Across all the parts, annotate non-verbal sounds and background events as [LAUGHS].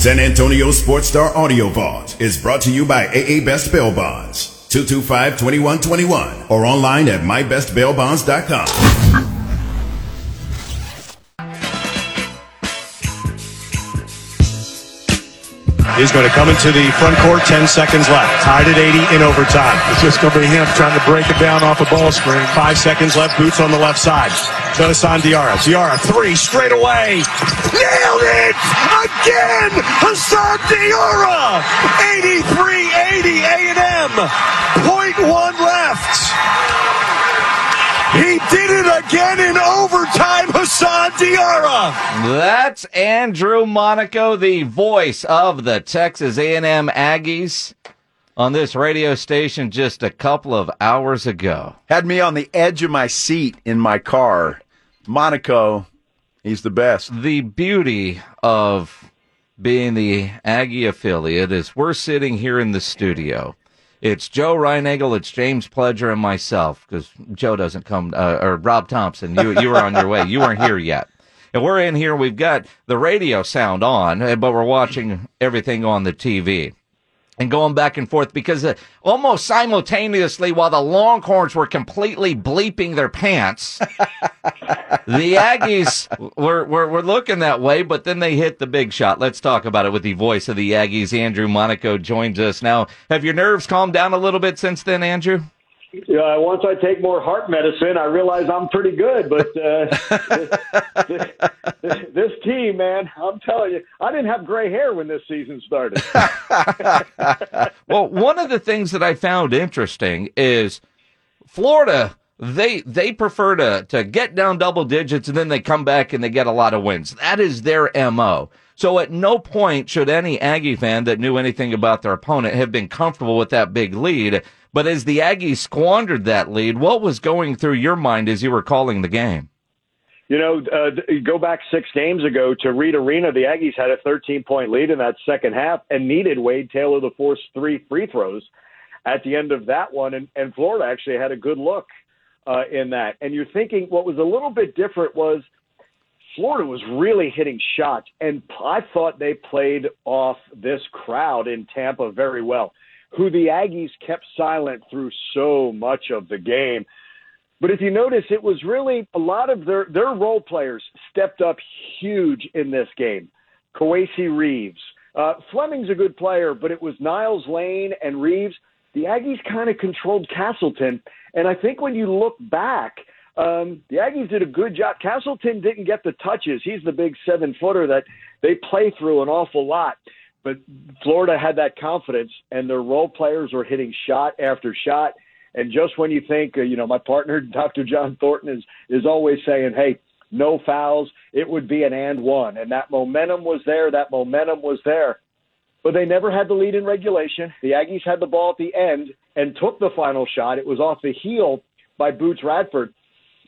San Antonio Sports Star Audio Vault is brought to you by AA Best Bail Bonds, 225-2121, or online at mybestbailbonds.com. He's going to come into the front court, 10 seconds left. Tied at 80 in overtime. It's just going to be him trying to break it down off a ball screen. Five seconds left, boots on the left side. Hassan Diarra. Diarra, three, straight away. Nailed it! Again! Hassan Diarra! 83-80 A&M. Point one left. He did it again in overtime, Diarra. That's Andrew Monaco, the voice of the Texas A&M Aggies on this radio station just a couple of hours ago. Had me on the edge of my seat in my car. Monaco, he's the best. The beauty of being the Aggie affiliate is we're sitting here in the studio it's Joe Reinagle, it's James Pledger, and myself because Joe doesn't come, uh, or Rob Thompson. You you were on your way. You weren't here yet. And we're in here. We've got the radio sound on, eh, but we're watching everything on the TV and going back and forth because uh, almost simultaneously while the Longhorns were completely bleeping their pants, [LAUGHS] the Aggies were, were, were looking that way, but then they hit the big shot. Let's talk about it with the voice of the Aggies. Andrew Monaco joins us now. Have your nerves calmed down a little bit since then, Andrew? Yeah, once I take more heart medicine, I realize I'm pretty good. But uh, this, [LAUGHS] this, this, team, man, I'm telling you, I didn't have gray hair when this season started. [LAUGHS] [LAUGHS] well, one of the things that I found interesting is Florida. They they prefer to to get down double digits and then they come back and they get a lot of wins. That is their mo. So at no point should any Aggie fan that knew anything about their opponent have been comfortable with that big lead. But as the Aggies squandered that lead, what was going through your mind as you were calling the game? You know, uh, go back six games ago to Reed Arena, the Aggies had a 13 point lead in that second half and needed Wade Taylor to force three free throws at the end of that one. And, and Florida actually had a good look uh, in that. And you're thinking what was a little bit different was Florida was really hitting shots. And I thought they played off this crowd in Tampa very well who the Aggies kept silent through so much of the game. But if you notice, it was really a lot of their, their role players stepped up huge in this game. Kowacie Reeves. Uh, Fleming's a good player, but it was Niles Lane and Reeves. The Aggies kind of controlled Castleton. And I think when you look back, um, the Aggies did a good job. Castleton didn't get the touches. He's the big seven footer that they play through an awful lot but Florida had that confidence, and their role players were hitting shot after shot. And just when you think, uh, you know, my partner [LAUGHS] Dr. John Thornton is is always saying, "Hey, no fouls," it would be an and one, and that momentum was there. That momentum was there, but they never had the lead in regulation. The Aggies had the ball at the end and took the final shot. It was off the heel by Boots Radford.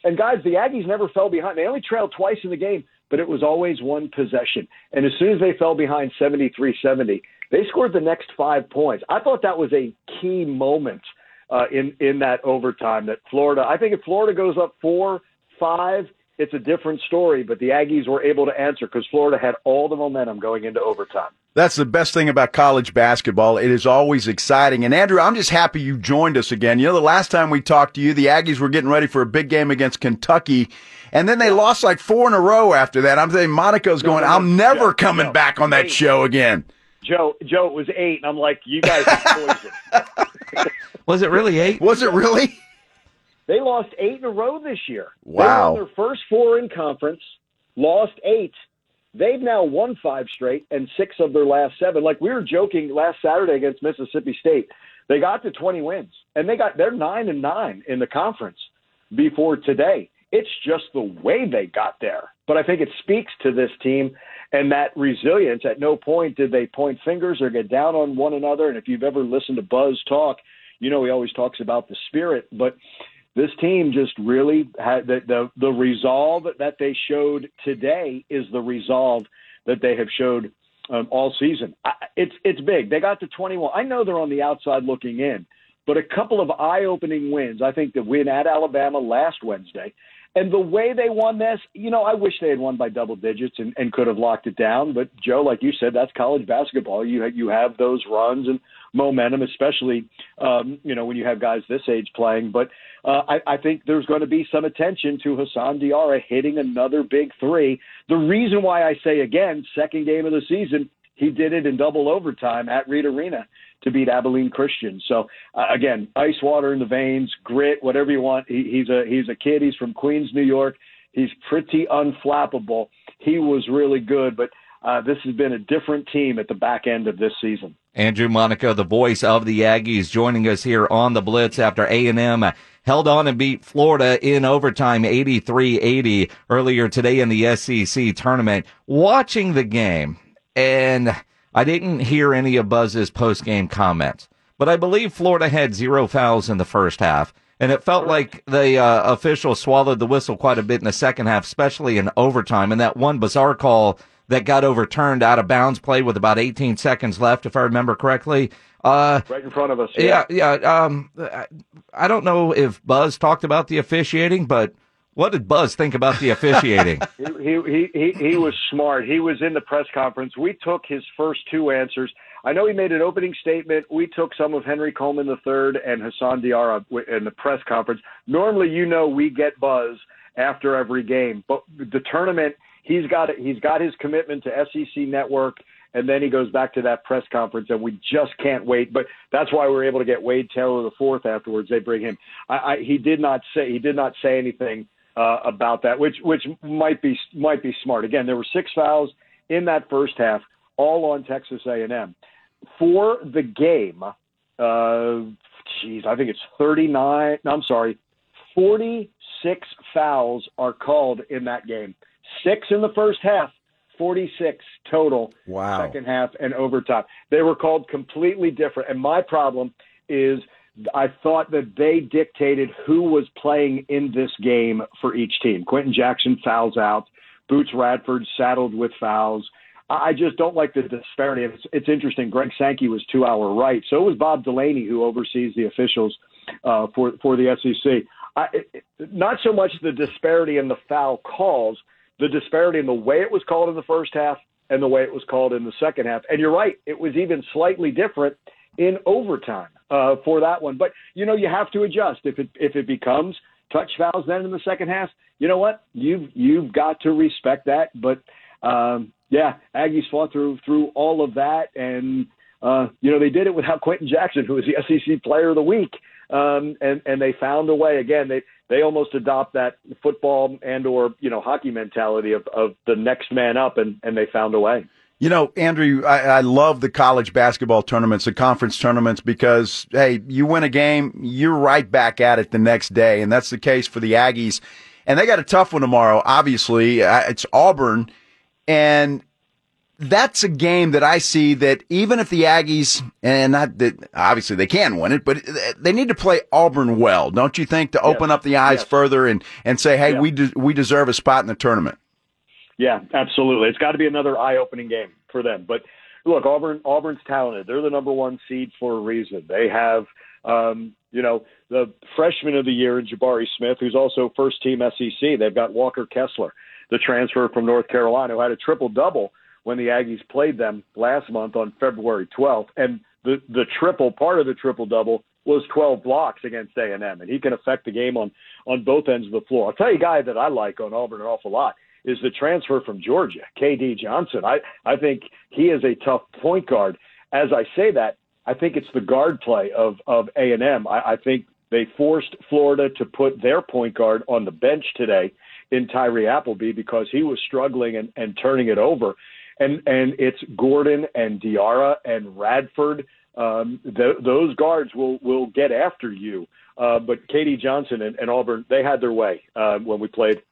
And guys, the Aggies never fell behind. They only trailed twice in the game, but it was always one possession. And as soon as they fell behind 73 70, they scored the next five points. I thought that was a key moment uh, in, in that overtime that Florida, I think if Florida goes up four, five, it's a different story, but the Aggies were able to answer because Florida had all the momentum going into overtime. That's the best thing about college basketball. It is always exciting. And Andrew, I'm just happy you joined us again. You know, the last time we talked to you, the Aggies were getting ready for a big game against Kentucky. And then they lost like four in a row after that. I'm saying Monaco's going, no, no, I'm never Joe, coming no, back on that eight. show again. Joe, Joe, it was eight. And I'm like, you guys are poison. [LAUGHS] was it really eight? Was it really? They lost eight in a row this year. Wow. They won their first four in conference, lost eight. They've now won five straight and six of their last seven. Like we were joking last Saturday against Mississippi State, they got to 20 wins and they got they're nine and nine in the conference before today. It's just the way they got there. But I think it speaks to this team and that resilience. At no point did they point fingers or get down on one another. And if you've ever listened to Buzz talk, you know he always talks about the spirit, but this team just really had the, the the resolve that they showed today is the resolve that they have showed um, all season. I, it's it's big. They got to 21. I know they're on the outside looking in, but a couple of eye-opening wins. I think the win at Alabama last Wednesday, And the way they won this, you know, I wish they had won by double digits and, and could have locked it down. But Joe, like you said, that's college basketball. You you have those runs and momentum, especially um, you know when you have guys this age playing. But uh, I, I think there's going to be some attention to Hassan Diarra hitting another big three. The reason why I say again, second game of the season, he did it in double overtime at Reed Arena to beat Abilene Christian. So uh, again, ice water in the veins, grit, whatever you want. He, he's a he's a kid. He's from Queens, New York. He's pretty unflappable. He was really good, but uh, this has been a different team at the back end of this season. Andrew Monaco, the voice of the Aggies, joining us here on the Blitz after A&M held on and beat Florida in overtime 83-80 earlier today in the SEC tournament. Watching the game, and I didn't hear any of Buzz's post-game comments, but I believe Florida had zero fouls in the first half. And it felt like the uh, officials swallowed the whistle quite a bit in the second half, especially in overtime. And that one bizarre call that got overturned out of bounds play with about 18 seconds left, if I remember correctly. Uh, right in front of us. Yeah, yeah. yeah um, I don't know if Buzz talked about the officiating, but what did Buzz think about the officiating? [LAUGHS] he, he, he, he was smart. He was in the press conference. We took his first two answers. I know he made an opening statement. We took some of Henry Coleman III and Hassan Diarra in the press conference. Normally, you know, we get Buzz after every game, but the tournament, he's got. He's got his commitment to SEC Network and then he goes back to that press conference, and we just can't wait. But that's why we're able to get Wade Taylor the fourth afterwards. They bring him. I, I, he did not say he did not say anything uh, about that, which which might be might be smart. Again, there were six fouls in that first half, all on Texas A&M. For the game, uh, geez, I think it's 39. No, I'm sorry, 46 fouls are called in that game. Six in the first half, 46 total wow. second half and overtime. They were called completely different. And my problem is I thought that they dictated who was playing in this game for each team. Quenton Jackson fouls out. Boots Radford saddled with fouls. I just don't like the disparity. It's, it's interesting. Greg Sankey was two hour right. So it was Bob Delaney, who oversees the officials uh, for for the SEC. I, it, not so much the disparity in the foul calls, the disparity in the way it was called in the first half and the way it was called in the second half. And you're right, it was even slightly different in overtime uh, for that one. But you know, you have to adjust if it if it becomes touch fouls then in the second half. You know what? You've you've got to respect that. But um, yeah, Aggies fought through through all of that, and uh, you know they did it without [LAUGHS] Quenton Jackson, who was the SEC Player of the Week, um, and and they found a way. Again, they they almost adopt that football and or you know hockey mentality of of the next man up, and and they found a way. You know, Andrew, I, I, love the college basketball tournaments, the conference tournaments, because hey, you win a game, you're right back at it the next day, and that's the case for the Aggies. And they got a tough one tomorrow. Obviously, uh, it's Auburn, and that's a game that I see that even if the Aggies, and not that obviously they can win it, but they need to play Auburn well, don't you think, to yes. open up the eyes yes. further and, and say, hey, we de- we deserve a spot in the tournament. Yeah, absolutely. It's got to be another eye-opening game for them. But look, Auburn Auburn's talented. They're the number one seed for a reason. They have, um, you know, the freshman of the year in Jabari Smith, who's also first team SEC. They've got Walker Kessler, the transfer from North Carolina, who had a triple double when the Aggies played them last month on February 12th. And the, the triple, part of the triple double, was 12 blocks against A&M, and he can affect the game on, on both ends of the floor. I'll tell you a guy that I like on Auburn an awful lot is the transfer from Georgia, KD Johnson. I, I think he is a tough point guard. As I say that, I think it's the guard play of, of A&M. I, I think they forced Florida to put their point guard on the bench today in Tyree Appleby because he was struggling and, and turning it over and and it's Gordon and Diarra and Radford. Um, th- those guards will will get after you. Uh, but KD Johnson and, and Auburn, they had their way uh, when we played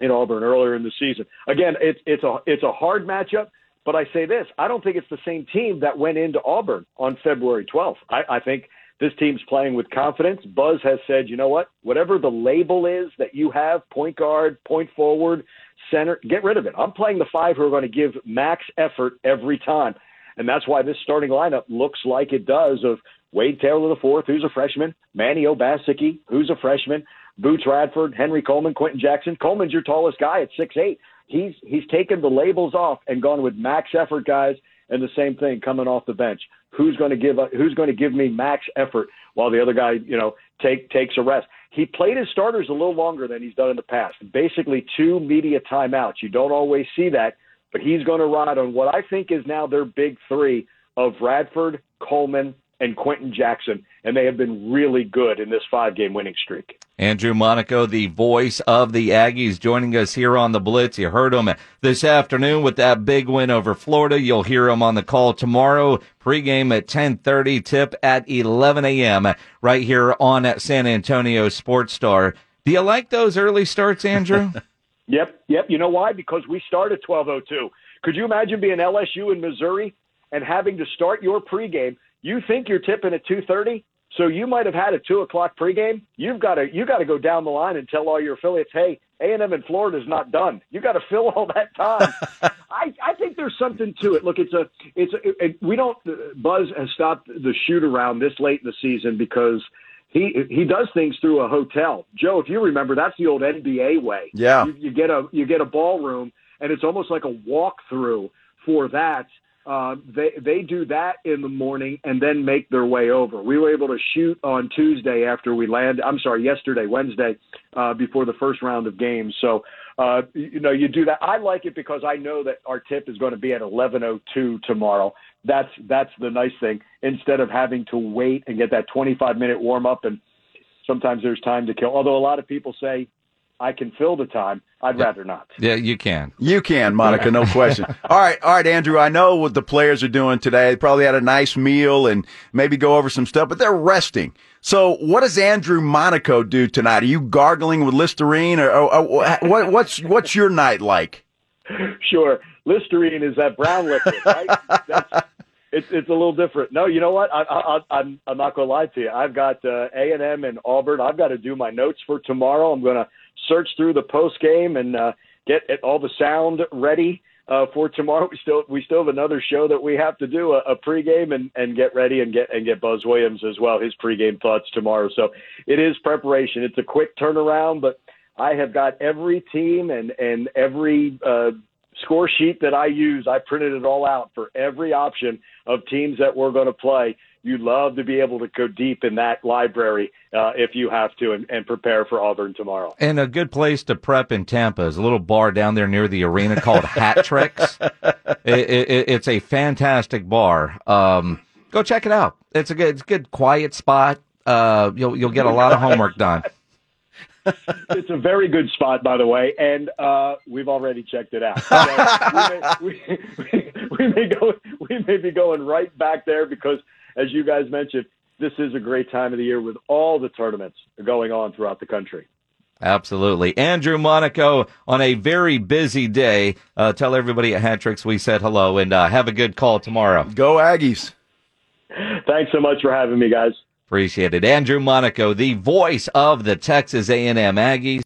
in Auburn earlier in the season. Again, it's it's a it's a hard matchup. But I say this: I don't think it's the same team that went into Auburn on February 12th. I, I think this team's playing with confidence. Buzz has said, you know what? Whatever the label is that you have, point guard, point forward, center, get rid of it. I'm playing the five who are going to give max effort every time. And that's why this starting lineup looks like it does of Wade Taylor the fourth, who's a freshman, Manny Obaseki, who's a freshman, Boots Radford, Henry Coleman, Quenton Jackson. Coleman's your tallest guy at six eight. He's he's taken the labels off and gone with max effort guys, and the same thing coming off the bench. Who's going to give a, Who's going to give me max effort while the other guy, you know, take takes a rest? He played his starters a little longer than he's done in the past. Basically, two media timeouts. You don't always see that, but he's going to ride on what I think is now their big three of Radford, Coleman, and Quenton Jackson, and they have been really good in this five game winning streak. Andrew Monaco, the voice of the Aggies, joining us here on the Blitz. You heard him this afternoon with that big win over Florida. You'll hear him on the call tomorrow. Pregame at 10:30, tip at 11 a.m. right here on San Antonio Sports Star. Do you like those early starts, Andrew? [LAUGHS] yep, yep. You know why? Because we start at 12:02. Could you imagine being LSU in Missouri and having to start your pregame? You think you're tipping at 2:30, so you might have had a two o'clock pregame. You've got to you got to go down the line and tell all your affiliates, hey, A and M in Florida is not done. You got to fill all that time. [LAUGHS] I I think there's something to it. Look, it's a it's a, it, we don't Buzz has stopped the shoot around this late in the season because he he does things through a hotel. Joe, if you remember, that's the old NBA way. Yeah, you, you get a you get a ballroom, and it's almost like a walkthrough for that uh, they they do that in the morning and then make their way over. We were able to shoot on Tuesday after we landed. I'm sorry, yesterday, Wednesday, uh, before the first round of games. So uh, you know, you do that. I like it because I know that our tip is going to be at 11:02 tomorrow. That's that's the nice thing. Instead of having to wait and get that 25 minute warm up, and sometimes there's time to kill. Although a lot of people say I can fill the time. I'd yeah. rather not. Yeah, you can. You can, Monaco, no question. [LAUGHS] all right, all right, Andrew. I know what the players are doing today. They probably had a nice meal and maybe go over some stuff, but they're resting. So, what does Andrew Monaco do tonight? Are you gargling with Listerine, or, or, or what, what's what's your night like? [LAUGHS] Sure, Listerine is that brown liquid, right? [LAUGHS] That's, it's it's a little different. No, you know what? I, I, I'm I'm not gonna lie to you. I've got uh, A and M and Auburn. I've got to do my notes for tomorrow. I'm gonna search through the post game and uh, get all the sound ready uh, for tomorrow. We still we still have another show that we have to do a, a pregame and, and get ready and get and get Buzz Williams as well his pregame thoughts tomorrow. So it is preparation. It's a quick turnaround, but I have got every team and and every uh, score sheet that I use. I printed it all out for every option of teams that we're going to play you'd love to be able to go deep in that library uh, if you have to and, and, prepare for Auburn tomorrow. And a good place to prep in Tampa is a little bar down there near the arena called [LAUGHS] Hat Tricks. It, it, it's a fantastic bar. Um, go check it out. It's a good, it's a good quiet spot. Uh, you'll you'll get a lot of homework done. It's a very good spot, by the way, and uh, we've already checked it out. [LAUGHS] So we, may, we, [LAUGHS] we, may go, we may be going right back there because as you guys mentioned, this is a great time of the year with all the tournaments going on throughout the country. Absolutely. Andrew Monaco on a very busy day. Uh, tell everybody at Hat Tricks we said hello and uh, have a good call tomorrow. Go Aggies. Thanks so much for having me, guys. Appreciate it. Andrew Monaco, the voice of the Texas A&M Aggies.